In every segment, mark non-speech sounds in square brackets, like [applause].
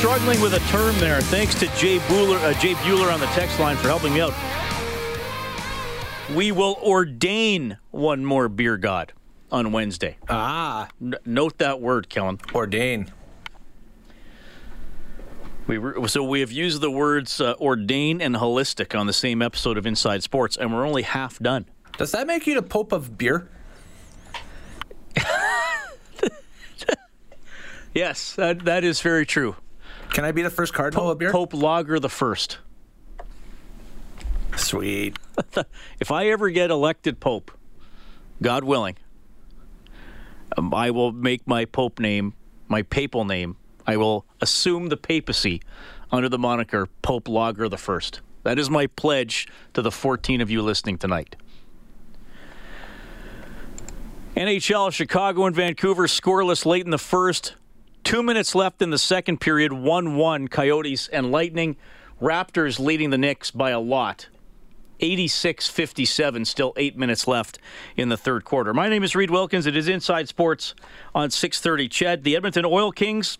Struggling with a term there. Thanks to Jay Bueller, uh, Jay Bueller on the text line for helping me out. We will ordain one more beer god on Wednesday. Ah, N- note that word, Kellen. ordain. We were, so we have used the words uh, ordain and holistic on the same episode of Inside Sports, and we're only half done. Does that make you the Pope of beer? [laughs] Yes, that, that is very true. Can I be the first cardinal of beer? Pope Lager the first. Sweet. [laughs] If I ever get elected Pope, God willing, um, I will make my Pope name, my papal name. I will assume the papacy under the moniker Pope Lager the First. That is my pledge to the 14 of you listening tonight. NHL, Chicago and Vancouver scoreless late in the first. Two minutes left in the second period, 1 1, Coyotes and Lightning. Raptors leading the Knicks by a lot. 86 57, still eight minutes left in the third quarter. My name is Reed Wilkins. It is Inside Sports on 630 Ched. The Edmonton Oil Kings.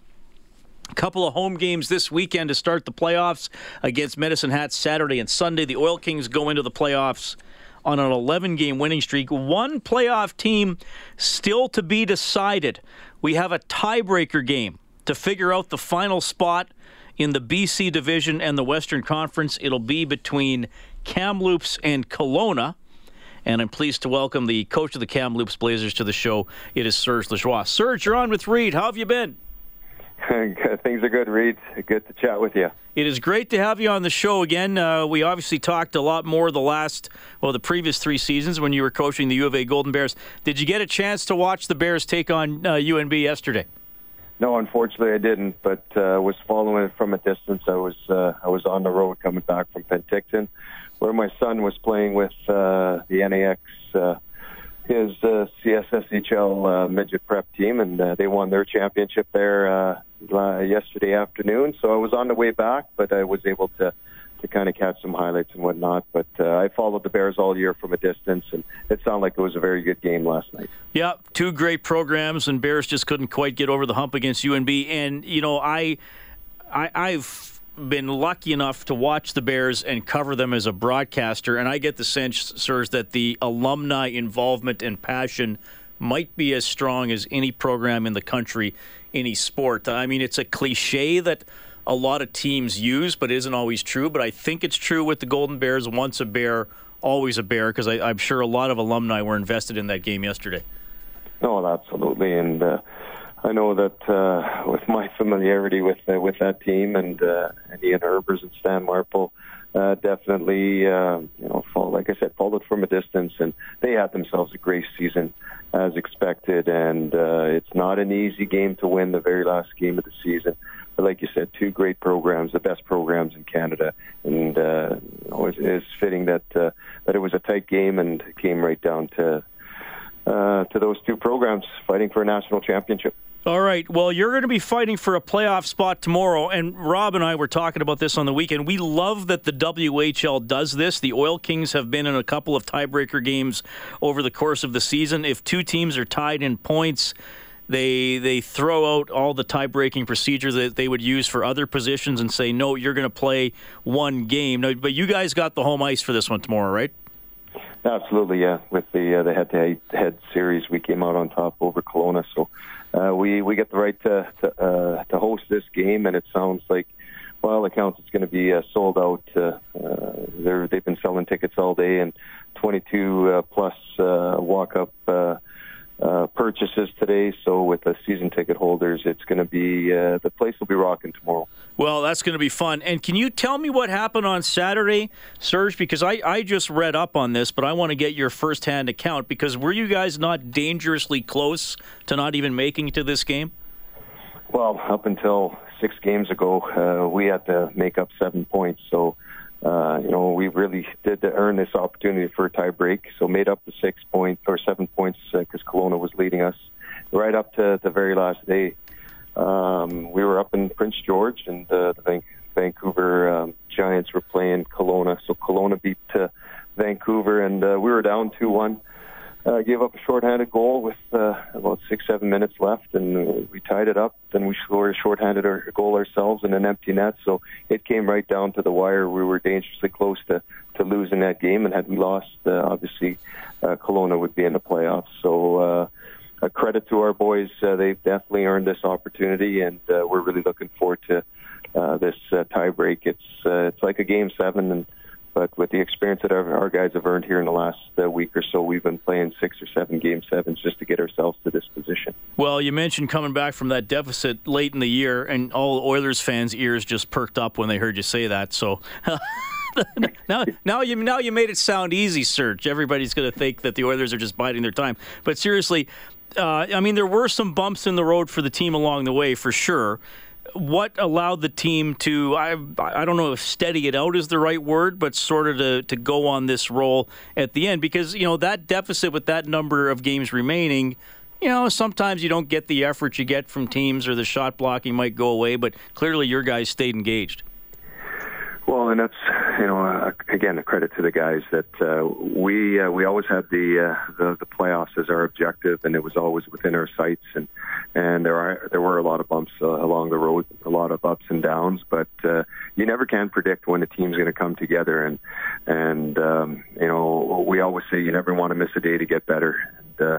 A couple of home games this weekend to start the playoffs against Medicine Hat Saturday and Sunday. The Oil Kings go into the playoffs on an 11 game winning streak. One playoff team still to be decided. We have a tiebreaker game to figure out the final spot in the BC division and the Western Conference. It'll be between Kamloops and Kelowna. And I'm pleased to welcome the coach of the Kamloops Blazers to the show. It is Serge Lajoie. Serge, you're on with Reed. How have you been? [laughs] Things are good, Reed. Good to chat with you. It is great to have you on the show again. Uh, we obviously talked a lot more the last, well, the previous three seasons when you were coaching the U of A Golden Bears. Did you get a chance to watch the Bears take on uh, UNB yesterday? No, unfortunately, I didn't, but uh, was following it from a distance. I was uh, I was on the road coming back from Penticton, where my son was playing with uh, the NAX, uh, his CSSHL uh, midget prep team, and uh, they won their championship there uh, yesterday afternoon. So I was on the way back, but I was able to to kind of catch some highlights and whatnot. But uh, I followed the Bears all year from a distance, and it sounded like it was a very good game last night. Yeah, two great programs, and Bears just couldn't quite get over the hump against UNB. And you know, I, I I've been lucky enough to watch the Bears and cover them as a broadcaster, and I get the sense, sirs, that the alumni involvement and passion might be as strong as any program in the country, any sport. I mean, it's a cliche that a lot of teams use, but isn't always true. But I think it's true with the Golden Bears. Once a Bear, always a Bear, because I'm sure a lot of alumni were invested in that game yesterday. No, absolutely, and uh, I know that uh, with my familiarity with uh, with that team and, uh, and Ian Herbers and Stan Marple, uh, definitely, uh, you know, fall, like I said, followed from a distance, and they had themselves a great season as expected. And uh, it's not an easy game to win the very last game of the season. But like you said, two great programs, the best programs in Canada, and uh, you know, it is fitting that uh, that it was a tight game and came right down to uh, to those two programs fighting for a national championship. All right. Well, you're going to be fighting for a playoff spot tomorrow. And Rob and I were talking about this on the weekend. We love that the WHL does this. The Oil Kings have been in a couple of tiebreaker games over the course of the season. If two teams are tied in points, they they throw out all the tie-breaking procedure that they would use for other positions and say, no, you're going to play one game. But you guys got the home ice for this one tomorrow, right? Absolutely, yeah. With the uh, the head-to-head series, we came out on top over Kelowna, so uh, we we get the right to to, uh, to host this game, and it sounds like, well, all accounts, it's going to be uh, sold out. Uh, uh, they're, they've been selling tickets all day, and 22 uh, plus uh, walk-up. Uh, uh, purchases today. So with the season ticket holders, it's going to be uh, the place will be rocking tomorrow. Well, that's going to be fun. And can you tell me what happened on Saturday, Serge? Because I, I just read up on this, but I want to get your firsthand account. Because were you guys not dangerously close to not even making it to this game? Well, up until six games ago, uh, we had to make up seven points. So uh, you know, we really did to earn this opportunity for a tie break. So made up the six points or seven points because uh, Kelowna was leading us right up to the very last day. Um, we were up in Prince George, and uh, the Van- Vancouver um, Giants were playing Kelowna. So Kelowna beat uh, Vancouver, and uh, we were down two one uh, gave up a shorthanded goal with uh, about six, seven minutes left, and we tied it up. Then we scored a shorthanded goal ourselves in an empty net. So it came right down to the wire. We were dangerously close to, to losing that game, and had we lost, uh, obviously, uh, Kelowna would be in the playoffs. So uh, a credit to our boys. Uh, they've definitely earned this opportunity, and uh, we're really looking forward to uh, this uh, tie break. It's, uh, it's like a game seven, and but with the experience that our, our guys have earned here in the last uh, week or so, we've been playing six or seven game sevens just to get ourselves to this position. Well, you mentioned coming back from that deficit late in the year, and all Oilers fans' ears just perked up when they heard you say that. So. [laughs] now, now you now you made it sound easy, Serge. Everybody's going to think that the Oilers are just biding their time. But seriously, uh, I mean, there were some bumps in the road for the team along the way, for sure what allowed the team to I I don't know if steady it out is the right word, but sort of to to go on this roll at the end because you know that deficit with that number of games remaining. You know, sometimes you don't get the effort you get from teams, or the shot blocking might go away. But clearly, your guys stayed engaged. Well, and that's you know uh, again a credit to the guys that uh, we uh, we always had the, uh, the the playoffs as our objective, and it was always within our sights. And and there are there were a lot of bumps uh, along the road, a lot of ups and downs, but uh, you never can predict when a team's going to come together. And and um, you know we always say you never want to miss a day to get better. And, uh,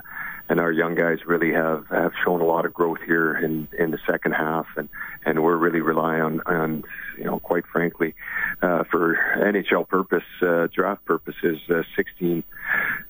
and our young guys really have have shown a lot of growth here in in the second half, and and we're really relying on on you know quite frankly uh, for NHL purpose uh, draft purposes, uh, 16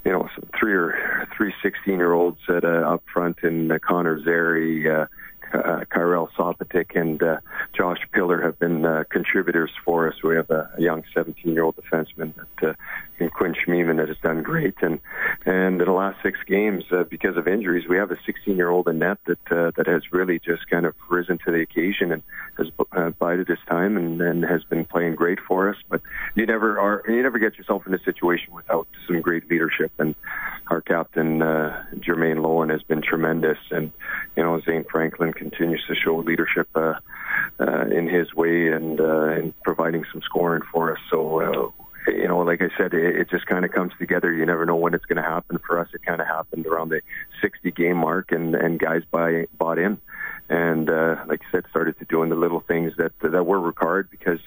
you know three or three 16 year olds at uh, up front in uh, Connor Zary. Uh, uh, Kyrell Sopotyk and uh, Josh Pillar have been uh, contributors for us. We have a, a young 17-year-old defenseman that, uh, in Quinn Schmiemann that has done great. And and in the last six games, uh, because of injuries, we have a 16-year-old in net that uh, that has really just kind of risen to the occasion and has uh, bided his time and, and has been playing great for us. But you never are you never get yourself in a situation without some great leadership. And our captain uh, Jermaine Loewen has been tremendous, and you know Zane Franklin continues to show leadership uh, uh, in his way and uh, in providing some scoring for us. So. Uh, you know, like I said, it, it just kind of comes together. You know when it's going to happen. For us, it kind of happened around the 60 game mark, and and guys buy bought in, and uh, like I said, started to doing the little things that that were required because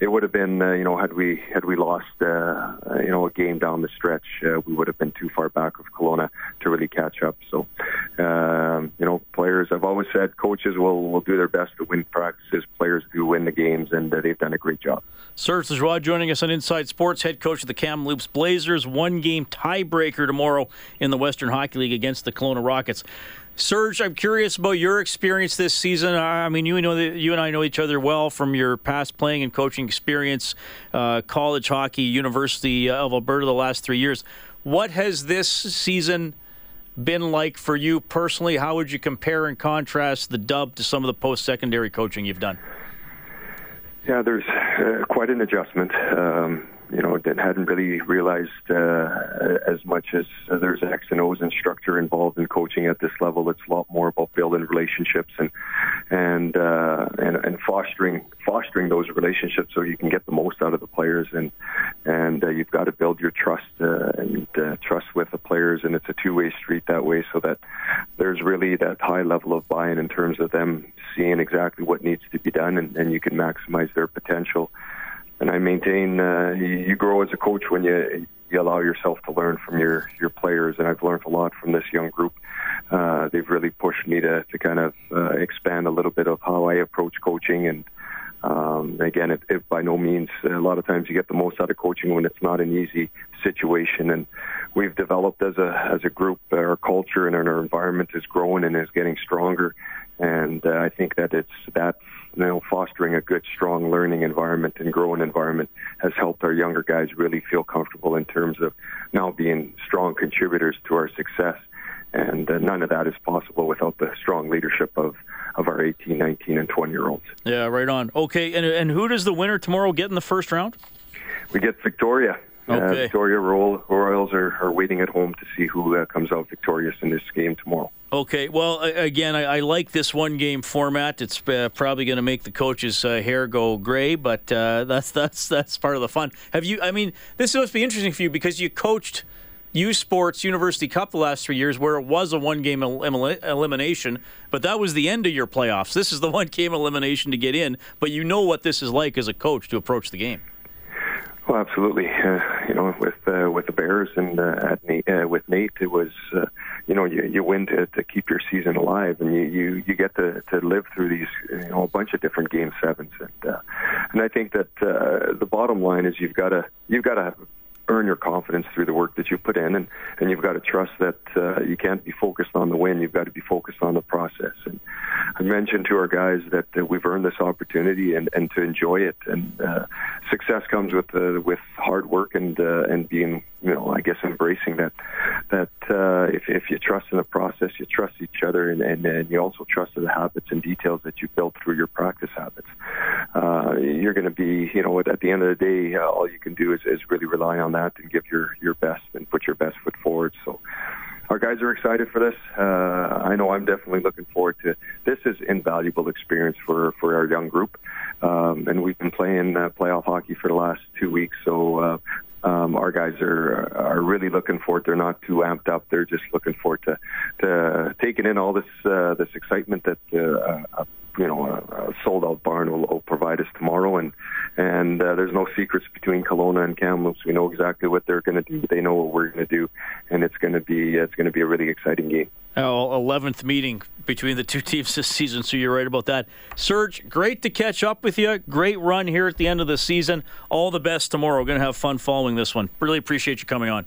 it would have been, uh, you know, had we had we lost, uh, you know, a game down the stretch, uh, we would have been too far back with Kelowna to really catch up. So, um, you know, players. I've always said coaches will will do their best to win practices. Players do win the games, and uh, they've done a great job. Serge Lajoie joining us on Inside Sports, head coach of the Kamloops Blazers. One game tiebreaker tomorrow in the Western Hockey League against the Kelowna Rockets. Serge, I'm curious about your experience this season. I mean, you know that you and I know each other well from your past playing and coaching experience, uh, college hockey, University of Alberta, the last three years. What has this season been like for you personally? How would you compare and contrast the dub to some of the post-secondary coaching you've done? Yeah, there's uh, quite an adjustment. Um, you know, that hadn't really realized uh, as much as uh, there's X and O's and structure involved in coaching at this level. It's a lot more about building relationships and and uh, and, and fostering fostering those relationships so you can get the most out of the players and and uh, you've got to build your trust uh, and uh, trust with the players and it's a two-way street that way so that there's really that high level of buy-in in terms of them seeing exactly what needs to be done and, and you can maximize their potential and I maintain uh, you, grow as a coach when you you allow yourself to learn from your your players, and I've learned a lot from this young group. Uh, they've really pushed me to to kind of uh, expand a little bit of how I approach coaching and. Um, again, it, it by no means. A lot of times, you get the most out of coaching when it's not an easy situation, and we've developed as a as a group. Our culture and our environment is growing and is getting stronger, and uh, I think that it's that you know fostering a good, strong learning environment and growing environment has helped our younger guys really feel comfortable in terms of now being strong contributors to our success. And uh, none of that is possible without the strong leadership of of our 18, 19, and 20 year olds. Yeah, right on. Okay, and and who does the winner tomorrow get in the first round? We get Victoria. Uh, Okay. Uh, Victoria Royal, Royals are, are waiting at home to see who uh, comes out victorious in this game tomorrow. Okay, well, again, I, I like this one game format. It's uh, probably going to make the coach's uh, hair go gray, but uh, [laughs] that's that's that's part of the fun. Have you? I mean, this must be interesting for you because you coached U Sports University Cup the last three years, where it was a one game el- elimination, but that was the end of your playoffs. This is the [laughs] one game elimination to get in, but you know what this is like as a coach to approach the game. Well, absolutely. Uh, with uh, with the Bears and uh, at Nate, uh, with Nate, it was uh, you know you, you win to, to keep your season alive, and you, you, you get to, to live through these you know a bunch of different game sevens, and uh, and I think that uh, the bottom line is you've got to you've got to earn your confidence through the work that you put in, and, and you've got to trust that uh, you can't be focused on the win. You've got to be focused on the process. And I mentioned to our guys that uh, we've earned this opportunity and, and to enjoy it. And uh, success comes with uh, with hard work and uh, and being you know I guess embracing that that uh, if if you trust in the process, you trust each other, and, and, and you also trust in the habits and details that you built through your practice habits. Uh, you're going to be you know at the end of the day, uh, all you can do is, is really rely on that and give your your best and put your best foot forward. So our guys are excited for this. Uh, I know I'm definitely looking forward to this. Is invaluable experience for for our young group, um, and we've been playing uh, playoff hockey for the last two weeks. So. Uh, um, our guys are are really looking forward. They're not too amped up. They're just looking forward to to taking in all this uh, this excitement that uh, uh, you know a, a sold out barn will, will provide us tomorrow. And and uh, there's no secrets between Kelowna and Kamloops. We know exactly what they're going to do. They know what we're going to do, and it's going to be it's going to be a really exciting game. Uh, Our 11th meeting between the two [laughs] teams this season, so you're right about that. Serge, great to catch up with you. Great run here at the end of the season. All the best tomorrow. We're going to have fun following this one. Really appreciate you coming on.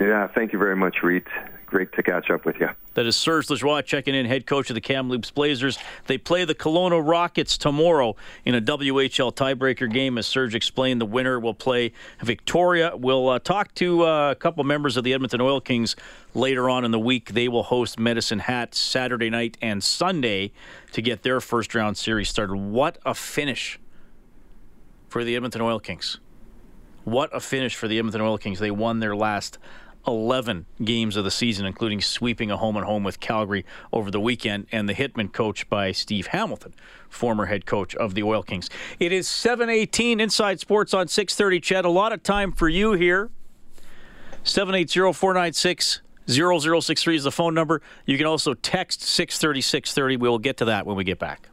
Yeah, thank you very much, Reed. Great to catch up with you. That is Serge Lajoie checking in, head coach of the Kamloops Blazers. They play the Kelowna Rockets tomorrow in a WHL tiebreaker game. As Serge explained, the winner will play Victoria. We'll uh, talk to uh, a couple members of the Edmonton Oil Kings later on in the week. They will host Medicine Hat Saturday night and Sunday to get their first round series started. What a finish for the Edmonton Oil Kings. What a finish for the Edmonton Oil Kings. They won their last 11 games of the season, including sweeping a home and home with Calgary over the weekend, and the Hitman coach by Steve Hamilton, former head coach of the Oil Kings. It is 718 Inside Sports on 630 CHED. A lot of time for you here. 780 496 0063 is the phone number. You can also text 630 630. We'll get to that when we get back.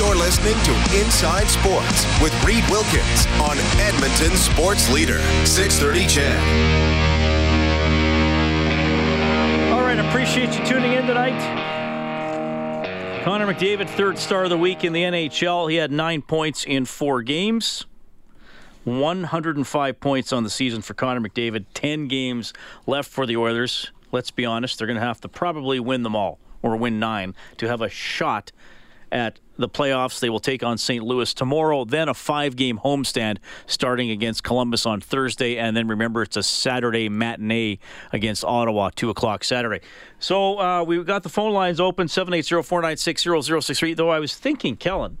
You're listening to Inside Sports with Reed Wilkins on Edmonton Sports Leader, 630 CHED. All right, appreciate you tuning in tonight. Connor McDavid, third star of the week in the NHL. He had nine points in four games. 105 points on the season for Connor McDavid. 10 games left for the Oilers. Let's be honest, they're going to have to probably win them all or win nine to have a shot at the playoffs. They will take on St. Louis tomorrow, then a five game homestand starting against Columbus on Thursday. And then remember, it's a Saturday matinee against Ottawa, 2 o'clock Saturday. So uh, we've got the phone lines open 780 496 0063. Though I was thinking, Kellen,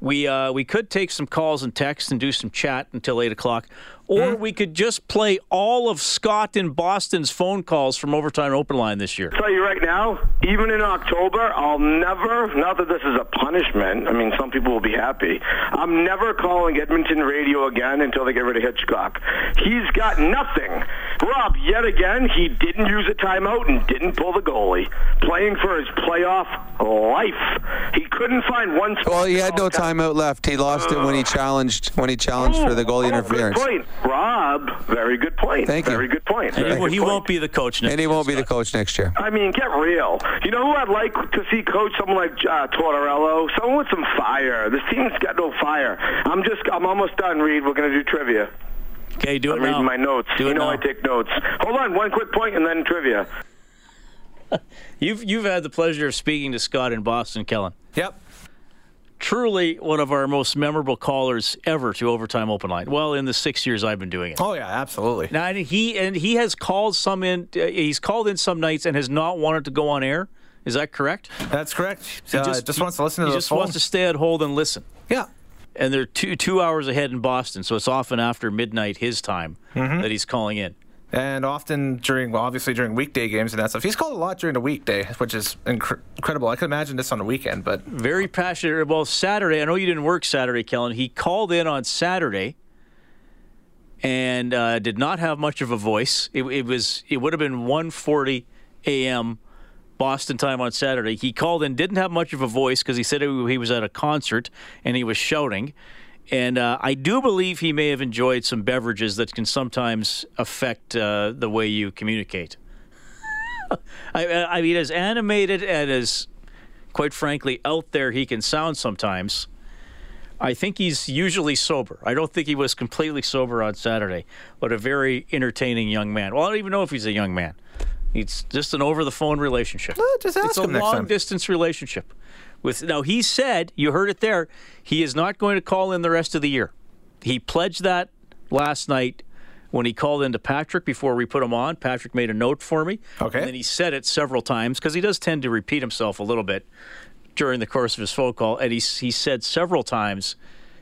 we uh, we could take some calls and texts and do some chat until eight o'clock, or hmm? we could just play all of Scott in Boston's phone calls from Overtime Open Line this year. I tell you right now, even in October, I'll never, not that this is a punishment, I mean, some people will be happy, I'm never calling Edmonton radio again until they get rid of Hitchcock. He's got nothing Rob, yet again, he didn't use a timeout and didn't pull the goalie, playing for his playoff life. He couldn't find one. Well, he had no timeout left. He lost it when he challenged when he challenged for the goalie oh, interference. Good point, Rob. Very good point. Thank you. Very good point. And Very he, good he point. won't be the coach next And he won't be the coach next year. I mean, get real. You know who I'd like to see coach? Someone like uh, Tortorella. Someone with some fire. This team's got no fire. I'm just, I'm almost done, Reed. We're going to do trivia. Okay, do it I'm now. reading my notes. Do you know now. I take notes. Hold on, one quick point and then trivia. [laughs] You've you've had the pleasure of speaking to Scott in Boston, Kellen. Yep. Truly one of our most memorable callers ever to Overtime Open Line. Well, in the six years I've been doing it. Oh yeah, absolutely. Now and he and he has called some in. Uh, he's called in some nights and has not wanted to go on air. Is that correct? That's correct. He uh, just, wants to listen to He just wants to stay at hold and listen. Yeah. And they're two two hours ahead in Boston, so it's often after midnight his time Mm-hmm. that he's calling in. And often during, well, obviously during weekday games and that stuff. He's called a lot during the weekday, which is inc- incredible. I could imagine this on the weekend, but Very passionate about Saturday. I know you didn't work Saturday, Kellen. He called in on Saturday and uh, did not have much of a voice. It, it was it would have been 1:40 a.m. Boston time on Saturday. He called in, didn't have much of a voice because he said he was at a concert and he was shouting. And uh, I do believe he may have enjoyed some beverages that can sometimes affect uh, the way you communicate. [laughs] I, I mean, as animated and as, quite frankly, out there he can sound sometimes. I think he's usually sober. I don't think he was completely sober on Saturday, but a very entertaining young man. Well, I don't even know if he's a young man. It's just an over the phone relationship. Just ask it's a him next long time. distance relationship. With now he said, you heard it there, he is not going to call in the rest of the year. He pledged that last night when he called into Patrick before we put him on. Patrick made a note for me. Okay. And then he said it several times because he does tend to repeat himself a little bit during the course of his phone call. And he, he said several times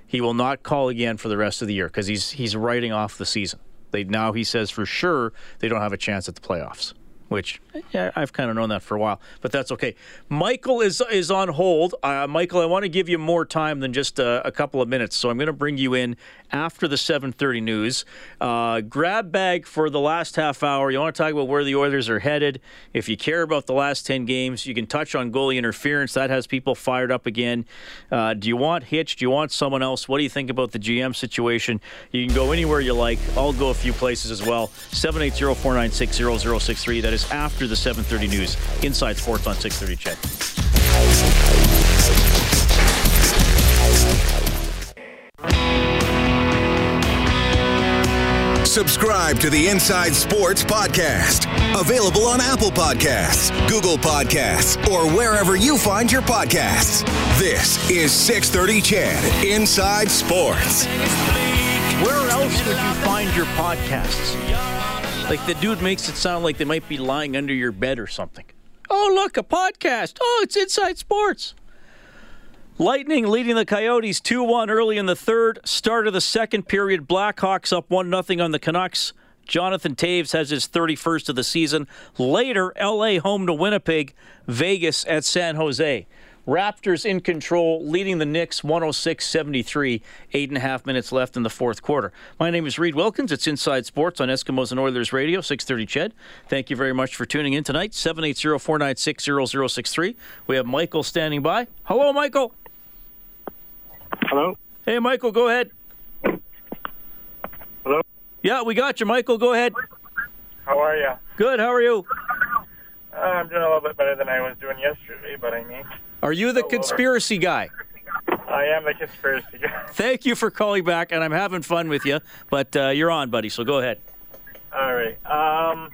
he will not call again for the rest of the year because he's, he's writing off the season. They Now he says for sure they don't have a chance at the playoffs. Which yeah, I've kind of known that for a while, but that's okay. Michael is is on hold. Uh, Michael, I want to give you more time than just a, a couple of minutes, so I'm going to bring you in after the 7:30 news. Uh, grab bag for the last half hour. You want to talk about where the Oilers are headed? If you care about the last 10 games, you can touch on goalie interference. That has people fired up again. Uh, do you want Hitch? Do you want someone else? What do you think about the GM situation? You can go anywhere you like. I'll go a few places as well. 780-496-0063. That is after the 7:30 news. Inside Sports on 6:30. CHED. Subscribe to the Inside Sports Podcast. Available on Apple Podcasts, Google Podcasts, or wherever you find your podcasts. This is 630 CHED Inside Sports. Where else would you find your podcasts? Like the dude makes it sound like they might be lying under your bed or something. Oh, look, a podcast. Oh, it's Inside Sports. Lightning leading the Coyotes 2 1 early in the third. Start of the second period. Blackhawks up 1 0 on the Canucks. Jonathan Toews has his 31st of the season. Later, LA home to Winnipeg, Vegas at San Jose. Raptors in control, leading the Knicks 106 73. Eight and a half minutes left in the fourth quarter. My name is Reed Wilkins. It's Inside Sports on Eskimos and Oilers Radio, 630 Ched. Thank you very much for tuning in tonight. 780 496 0063. We have Michael standing by. Hello, Michael. Hello? Hey, Michael, go ahead. Hello? Yeah, we got you, Michael. Go ahead. How are you? Good. How are you? Uh, I'm doing a little bit better than I was doing yesterday, but I mean, Are you the conspiracy guy? I am the conspiracy guy. [laughs] Thank you for calling back, and I'm having fun with you. But uh, you're on, buddy. So go ahead. All right. Um,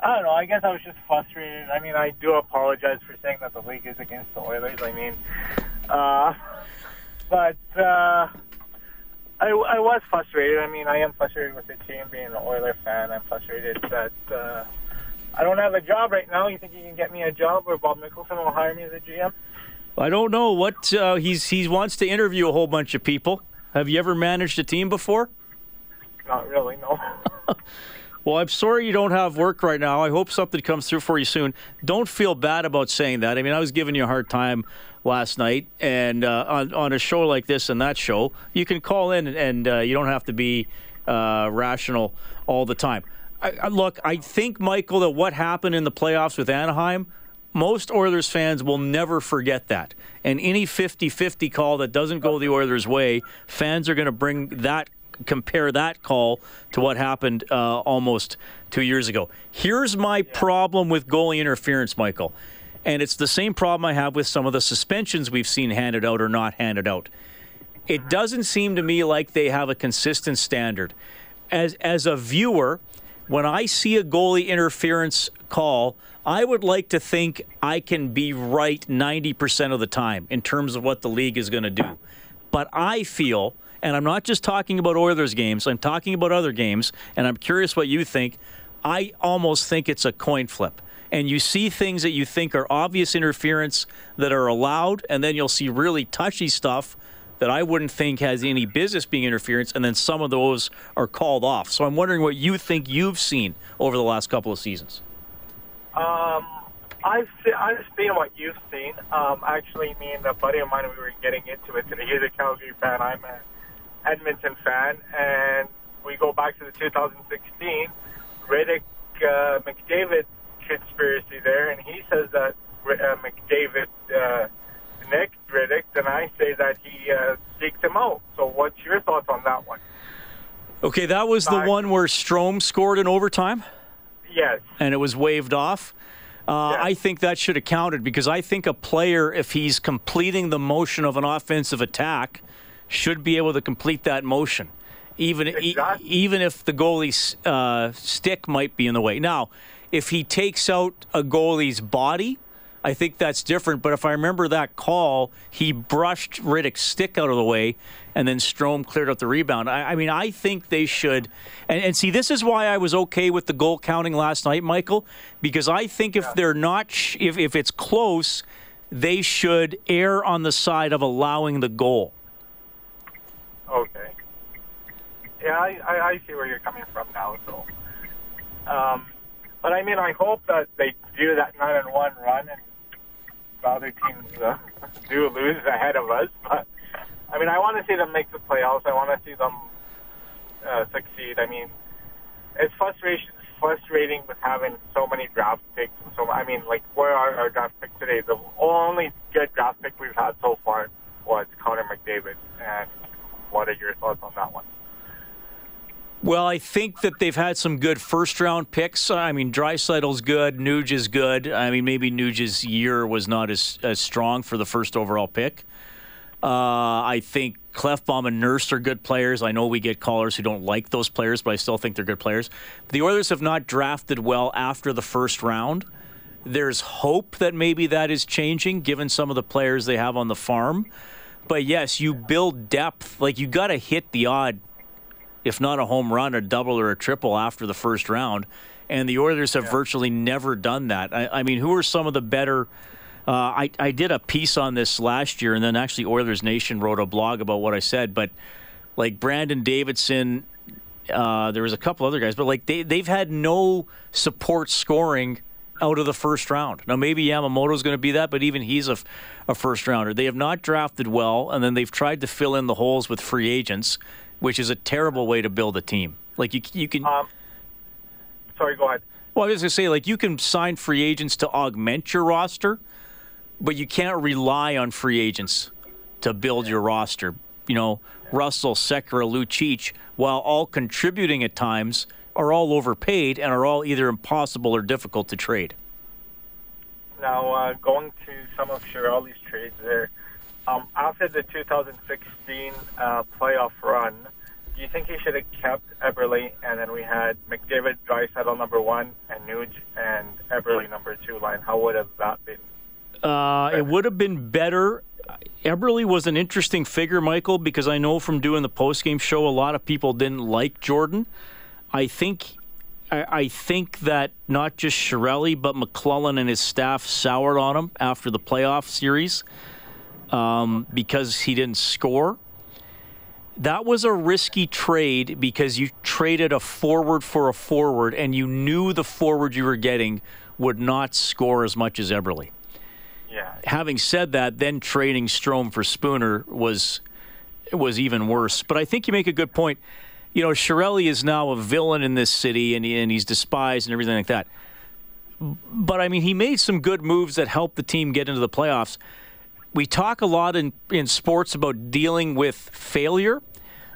I don't know. I guess I was just frustrated. I mean, I do apologize for saying that the league is against the Oilers. I mean, uh, but uh, I, I was frustrated. I mean, I am frustrated with the team being an Oiler fan. I'm frustrated that uh, I don't have a job right now. You think you can get me a job where Bob Nicholson will hire me as a GM? I don't know what uh, he's he wants to interview a whole bunch of people. Have you ever managed a team before? Not really, no. [laughs] Well, I'm sorry you don't have work right now. I hope something comes through for you soon. Don't feel bad about saying that. I mean, I was giving you a hard time last night, and uh, on on a show like this and that show, you can call in, and uh, you don't have to be uh, rational all the time. I, look, I think Michael that what happened in the playoffs with Anaheim, most Oilers fans will never forget that. And any 50-50 call that doesn't go the Oilers' way, fans are going to bring that compare that call to what happened uh, almost two years ago. Here's my problem with goalie interference, Michael. And it's the same problem I have with some of the suspensions we've seen handed out or not handed out. It doesn't seem to me like they have a consistent standard. As as a viewer, when I see a goalie interference call, I would like to think I can be right 90% of the time in terms of what the league is going to do. But I feel, and I'm not just talking about Oilers games, I'm talking about other games, and I'm curious what you think. I almost think it's a coin flip and you see things that you think are obvious interference that are allowed, and then you'll see really touchy stuff that I wouldn't think has any business being interference, and then some of those are called off. So I'm wondering what you think you've seen over the last couple of seasons. Um, I've seen, I've seen what you've seen. Um, actually, me and a buddy of mine, we were getting into it today. He's a Calgary fan. I'm an Edmonton fan, and we go back to the 2016 Rittich uh, McDavid conspiracy there, and he says that uh, McDavid uh, Nick Rittich, and I say that he uh, seeked him out. So, what's your thoughts on that one? Okay, that was the one where Strome scored in overtime. Yes, and it was waved off. Uh, yes. I think that should have counted because I think a player, if he's completing the motion of an offensive attack, should be able to complete that motion, even exactly. e- even if the goalie's uh, stick might be in the way. Now, if he takes out a goalie's body, I think that's different. But if I remember that call, he brushed Rittich's stick out of the way, and then Strome cleared up the rebound. I, I mean, I think they should. And, and, see, this is why I was okay with the goal counting last night, Michael, because I think if they're not, sh- if if it's close, they should err on the side of allowing the goal. Okay. Yeah, I, I, I see where you're coming from now. So. Um, but I mean, I hope that they do that nine and one run and other teams uh, [laughs] do lose ahead of us. But I mean, I want to see them make the playoffs. I want to see them uh, succeed. I mean, it's frustration frustrating with having so many draft picks. And so I mean, like where are our draft picks today? The only good draft pick we've had so far was Connor McDavid. And what are your thoughts on that one? Well, I think that they've had some good first round picks. I mean, Draisaitl's good, Nuge is good. I mean, maybe Nuge's year was not as, as strong for the first overall pick. Uh, I think Klefbom and Nurse are good players. I know we get callers who don't like those players, but I still think they're good players. The Oilers have not drafted well after the first round. There's hope that maybe that is changing given some of the players they have on the farm. But yes, you build depth. Like you got to hit the odd if not a home run, a double or a triple after the first round. And the Oilers have yeah. virtually never done that. I, I, mean, who are some of the better? Uh, I, I did a piece on this last year, and then actually Oilers Nation wrote a blog about what I said. But like Brandon Davidson, uh, there was a couple other guys, but like they they've had no support scoring out of the first round. Now maybe Yamamoto's going to be that, but even he's a, a first rounder. They have not drafted well, and then they've tried to fill in the holes with free agents which is a terrible way to build a team. Like you, you can. Um, sorry, go ahead. Well, I was to say, like you can sign free agents to augment your roster, but you can't rely on free agents to build your roster. You know, Russell, Sekera, Lucic, while all contributing at times, are all overpaid and are all either impossible or difficult to trade. Now, uh, going to some of Chiarelli's trades there, um, after the 2016 uh, playoff run, do you think he should have kept Eberle and then we had McDavid, Draisaitl number one, and Nuge and Eberle number two line? How would have that been? Uh, it would have been better. Eberle was an interesting figure, Michael, because I know from doing the postgame show, a lot of people didn't like Jordan. I think I, I think that not just Chiarelli, but McLellan and his staff soured on him after the playoff series um, because he didn't score. That was a risky trade because you traded a forward for a forward, and you knew the forward you were getting would not score as much as Eberle. Yeah. Having said that, then trading Strome for Spooner was was even worse. But I think you make a good point. you know, Chiarelli is now a villain in this city and, he, and he's despised and everything like that. But I mean, he made some good moves that helped the team get into the playoffs. We talk a lot in, in sports about dealing with failure.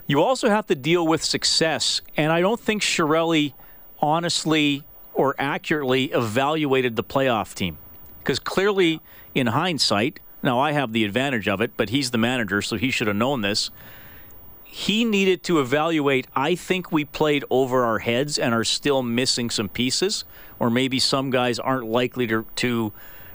You also have to deal with success. And I don't think Chiarelli honestly or accurately evaluated the playoff team. Because clearly, in hindsight, now I have the advantage of it, but he's the manager, so he should have known this. He needed to evaluate. I think we played over our heads and are still missing some pieces, or maybe some guys aren't likely to, to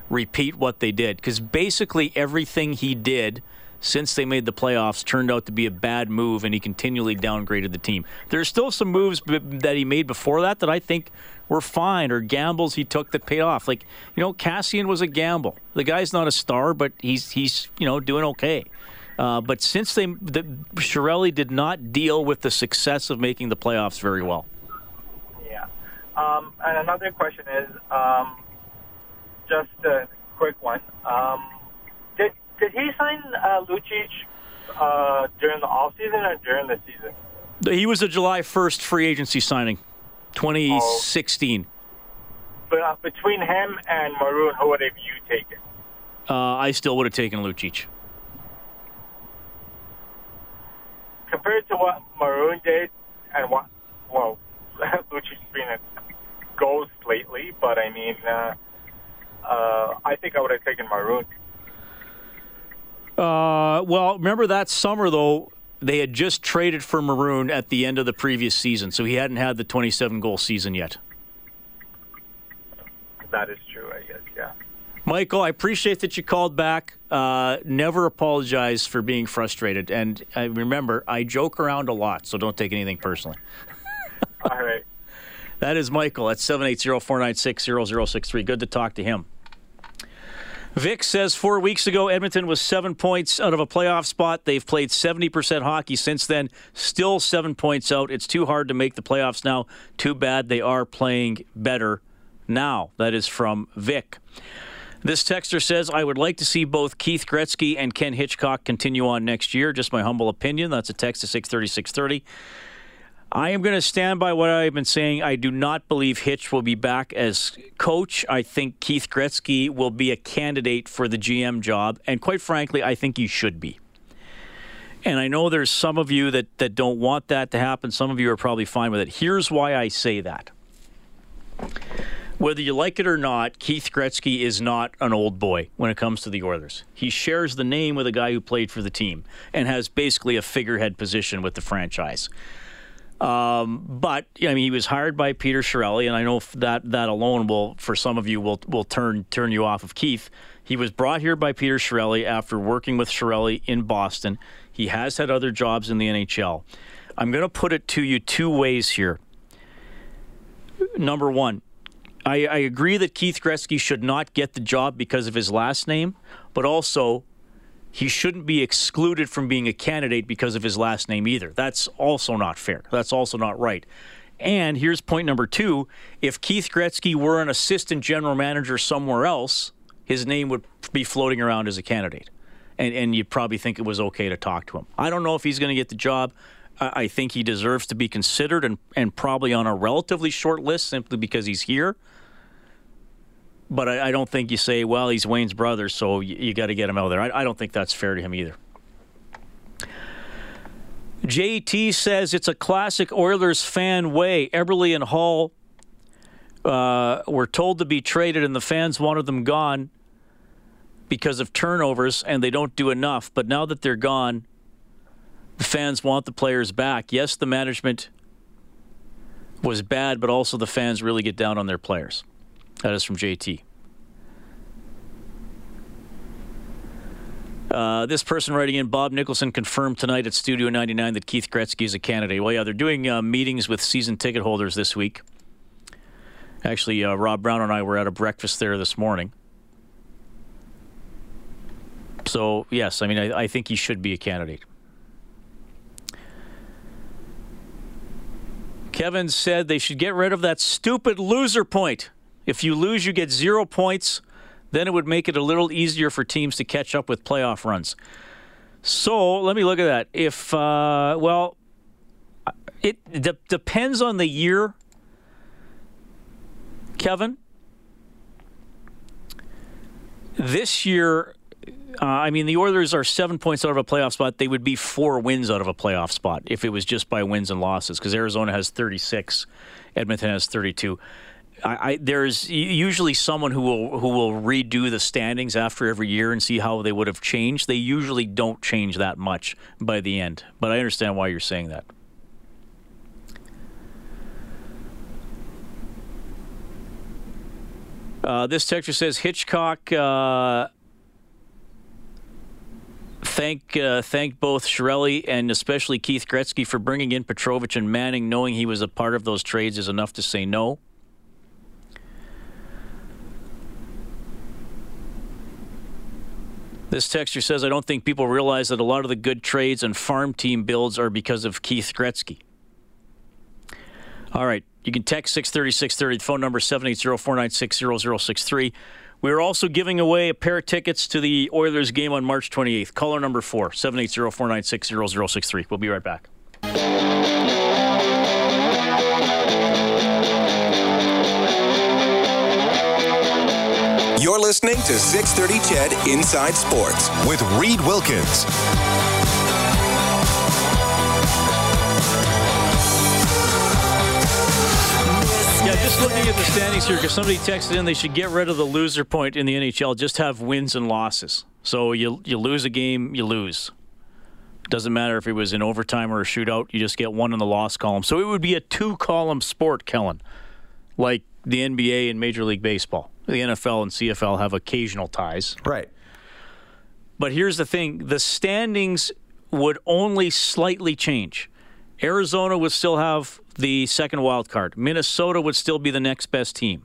repeat what they did. Because basically, everything he did since they made the playoffs turned out to be a bad move, and he continually downgraded the team. There's still some moves b- that he made before that that I think were fine, or gambles he took that paid off. Like you know, Kassian was a gamble. The guy's not a star, but he's he's you know doing okay. Uh, but since they, the, Chiarelli did not deal with the success of making the playoffs very well. Yeah. Um, and another question is, um, just a quick one. Um, did did he sign uh, Lucic uh, during the off season or during the season? He was a July 1st free agency signing, 2016. But uh, between him and Maroon, who would have you taken? Uh, I still would have taken Lucic. Compared to what Maroon did and what, well, [laughs] Lucic's been a ghost lately, but I mean, uh, uh, I think I would have taken Maroon. Uh, well, remember that summer though, they had just traded for Maroon at the end of the previous season, so he hadn't had the 27 goal season yet. That is true, I guess. Yeah. Michael, I appreciate that you called back. Uh, never apologize for being frustrated, and I remember I joke around a lot, so don't take anything personally. All right. [laughs] That is Michael at 780-496-0063. Good to talk to him. Vic says four weeks ago, Edmonton was seven points out of a playoff spot. They've played 70% hockey since then, still seven points out. It's too hard to make the playoffs now. Too bad they are playing better now. That is from Vic. This texter says, I would like to see both Keith Gretzky and Ken Hitchcock continue on next year. Just my humble opinion. That's a text to 630 I am going to stand by what I've been saying. I do not believe Hitch will be back as coach. I think Keith Gretzky will be a candidate for the GM job. And quite frankly, I think he should be. And I know there's some of you that, that don't want that to happen. Some of you are probably fine with it. Here's why I say that. Whether you like it or not, Keith Gretzky is not an old boy when it comes to the Oilers. He shares the name with a guy who played for the team and has basically a figurehead position with the franchise. Um, but I mean, he was hired by Peter Chiarelli, and I know that that alone will, for some of you, will will turn turn you off of Keith. He was brought here by Peter Chiarelli after working with Chiarelli in Boston. He has had other jobs in the NHL. I'm going to put it to you two ways here. Number one, I, I agree that Keith Gretzky should not get the job because of his last name, but also he shouldn't be excluded from being a candidate because of his last name either. That's also not fair. That's also not right. And here's point number two if Keith Gretzky were an assistant general manager somewhere else, his name would be floating around as a candidate. And, and you'd probably think it was okay to talk to him. I don't know if he's going to get the job. I, I think he deserves to be considered and, and probably on a relatively short list simply because he's here. But I, I don't think you say, well, he's Wayne's brother, so you, you got to get him out of there. I, I don't think that's fair to him either. JT says it's a classic Oilers fan way. Eberle and Hall uh, were told to be traded, and the fans wanted them gone because of turnovers, and they don't do enough. But now that they're gone, the fans want the players back. Yes, the management was bad, but also the fans really get down on their players. That is from JT. Uh, this person writing in, Bob Nicholson confirmed tonight at Studio 99 that Keith Gretzky is a candidate. Well, yeah, they're doing uh, meetings with season ticket holders this week. Actually, uh, Rob Brown and I were at a breakfast there this morning. So, yes, I mean, I, I think he should be a candidate. Kevin said they should get rid of that stupid loser point. If you lose, you get zero points. Then it would make it a little easier for teams to catch up with playoff runs. So let me look at that. If, uh, well, It de- depends on the year, Kevin. This year, uh, I mean, the Oilers are seven points out of a playoff spot. They would be four wins out of a playoff spot if it was just by wins and losses, because Arizona has 36, Edmonton has 32. I, I, there's usually someone who will who will redo the standings after every year and see how they would have changed. They usually don't change that much by the end, but I understand why you're saying that. Uh, this texture says Hitchcock uh, thank uh, thank both Chiarelli and especially Keith Gretzky for bringing in Petrovic and Manning, knowing he was a part of those trades is enough to say no. This texture says, I don't think people realize that a lot of the good trades and farm team builds are because of Keith Gretzky. All right. You can text 630 630. The phone number 780 496 0063. We are also giving away a pair of tickets to the Oilers game on March 28th. Caller number 4 780 496 0063. We'll be right back. Listening to 630 CHED Inside Sports with Reed Wilkins. Yeah, just looking at the standings here, because somebody texted in they should get rid of the loser point in the NHL. Just have wins and losses. So you you lose a game, you lose. Doesn't matter if it was in overtime or a shootout. You just get one in the loss column. So it would be a two column sport, Kellen, like the NBA and Major League Baseball. The NFL and CFL have occasional ties. Right. But here's the thing: the standings would only slightly change. Arizona would still have the second wild card. Minnesota would still be the next best team.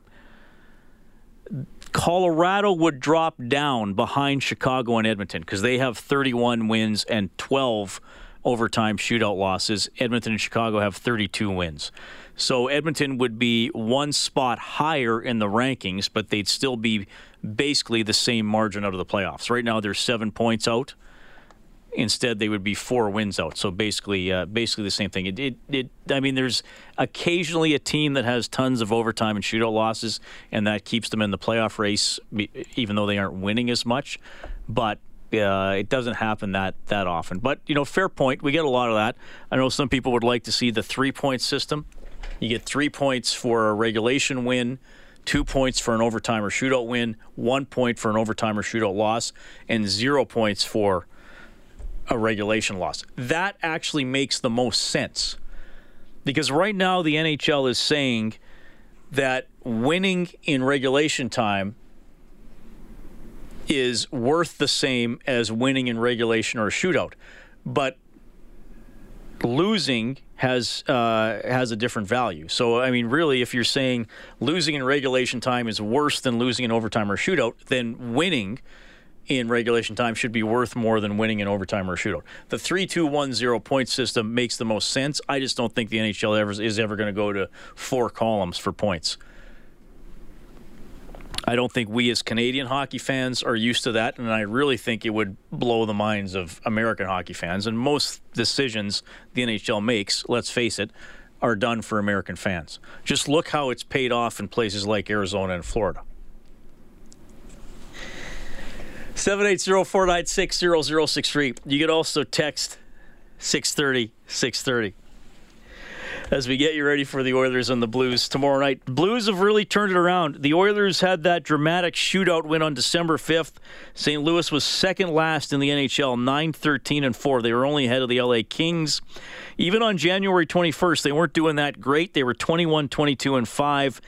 Colorado would drop down behind Chicago and Edmonton because they have 31 wins and 12 overtime shootout losses. Edmonton and Chicago have 32 wins. So Edmonton would be one spot higher in the rankings, but they'd still be basically the same margin out of the playoffs. Right now, they're seven points out. Instead, they would be four wins out. So basically, uh, basically the same thing. It, it, it, I mean, there's occasionally a team that has tons of overtime and shootout losses, and that keeps them in the playoff race, even though they aren't winning as much. But uh, it doesn't happen that that often. But you know, fair point. We get a lot of that. I know some people would like to see the three point system. You get three points for a regulation win, two points for an overtime or shootout win, one point for an overtime or shootout loss, and zero points for a regulation loss. That actually makes the most sense. Because right now the NHL is saying that winning in regulation time is worth the same as winning in regulation or a shootout. But losing has uh, has a different value. So I mean, really, if you're saying losing in regulation time is worse than losing in overtime or shootout, then winning in regulation time should be worth more than winning in overtime or shootout. The three-two-one-zero point system makes the most sense. I just don't think the NHL ever is ever going to go to four columns for points. I don't think we as Canadian hockey fans are used to that, and I really think it would blow the minds of American hockey fans. And most decisions the NHL makes, let's face it, are done for American fans. Just look how it's paid off in places like Arizona and Florida. 780-496-0063. You could also text 630 630 as we get you ready for the Oilers and the Blues tomorrow night. Blues have really turned it around. The Oilers had that dramatic shootout win on December 5th. St. Louis was second last in the NHL, 9 13 and 4. They were only ahead of the LA Kings. Even on January 21st, they weren't doing that great. They were 21 22 and 5.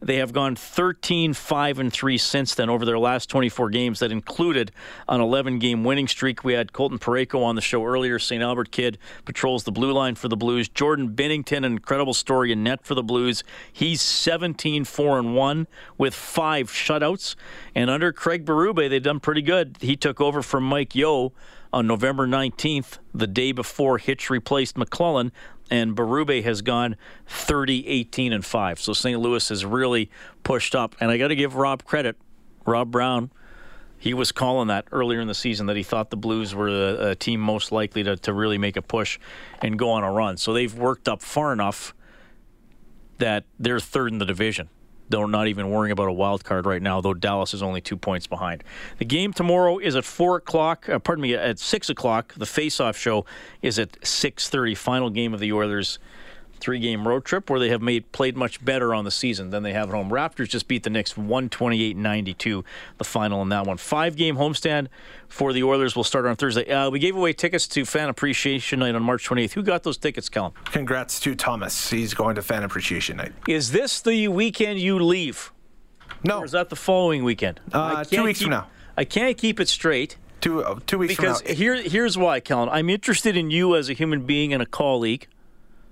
They have gone 13 5 and 3 since then over their last 24 games. That included an 11 game winning streak. We had Colton Parayko on the show earlier. St. Albert kid patrols the blue line for the Blues. Jordan Binnington, an incredible story in net for the Blues. He's 17 4 and 1 with five shutouts. And under Craig Berube, they've done pretty good. He took over from Mike Yeo on November 19th, the day before Hitch replaced McLellan, and Berube has gone 30, 18, and 5. So St. Louis has really pushed up. And I got to give Rob credit. Rob Brown He was calling that earlier in the season that he thought the Blues were a, team most likely to, to really make a push and go on a run. So they've worked up far enough that they're third in the division. They're not even worrying about a wild card right now, though Dallas is only two points behind. The game tomorrow is at four o'clock. Uh, pardon me, at six o'clock. The face-off show is at six thirty. Final game of the Oilers three game road trip where they have made played much better on the season than they have at home. Raptors just beat the Knicks 128 92, the final in that one. Five game homestand for the Oilers will start on Thursday. Uh, we gave away tickets to Fan Appreciation Night on March 28th. Who got those tickets, Kellen? Congrats to Thomas. He's going to Fan Appreciation Night. Is this the weekend you leave? No. Or is that the following weekend? Uh, two weeks keep, from now. I can't keep it straight. Two, uh, two weeks because from now. here, here's why, Kellen. I'm interested in you as a human being and a colleague.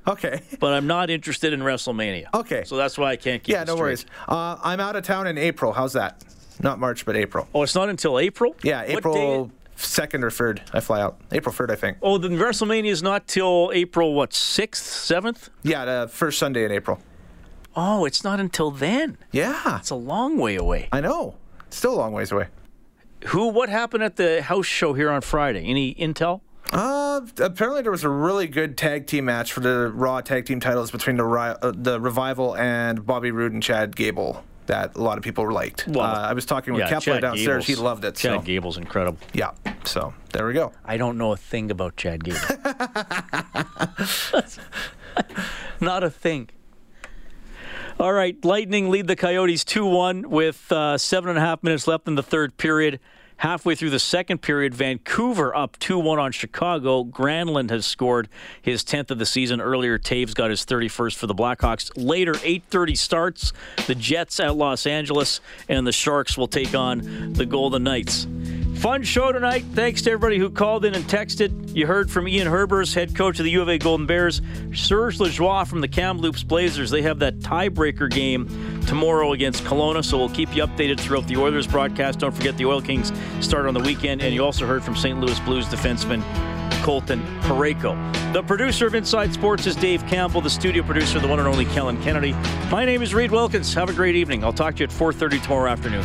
Okay. [laughs] But I'm not interested in WrestleMania. Okay. So that's why I can't keep yeah, it no straight. worries. Uh, I'm out of town in April. How's that? Not March, but April. Oh, it's not until April? Yeah, What April 2nd or 3rd. I fly out. April 3rd, I think. Oh, then WrestleMania is not till April, what, 6th, 7th? Yeah, the first Sunday in April. Oh, it's not until then. Yeah. It's a long way away. I know. Still a long ways away. Who, what happened at the house show here on Friday? Any intel? Uh, apparently there was a really good tag team match for the Raw tag team titles between the uh, the Revival and Bobby Roode and Chad Gable that a lot of people liked. Well, uh, I was talking with yeah, Kepler Chad downstairs. Gable's- He loved it. Chad so. Gable's incredible. Yeah. So there we go. I don't know a thing about Chad Gable. [laughs] [laughs] Not a thing. All right, Lightning lead the Coyotes 2 1 with uh, seven and a half minutes left in the third period. Halfway through the second period, Vancouver up 2 1 on Chicago. Granlund has scored his 10th of the season. Earlier, Toews got his 31st for the Blackhawks. Later, 8.30 starts. The Jets at Los Angeles, and the Sharks will take on the Golden Knights. Fun show tonight. Thanks to everybody who called in and texted. You heard from Ian Herbers, head coach of the U of A Golden Bears, Serge Lajoie from the Kamloops Blazers. They have that tiebreaker game tomorrow against Kelowna, so we'll keep you updated throughout the Oilers broadcast. Don't forget the Oil Kings start on the weekend, and you also heard from St. Louis Blues defenseman Colton Parayko. The producer of Inside Sports is Dave Campbell. The studio producer, the one and only Kellen Kennedy. My name is Reed Wilkins. Have a great evening. I'll talk to you at 4:30 tomorrow afternoon.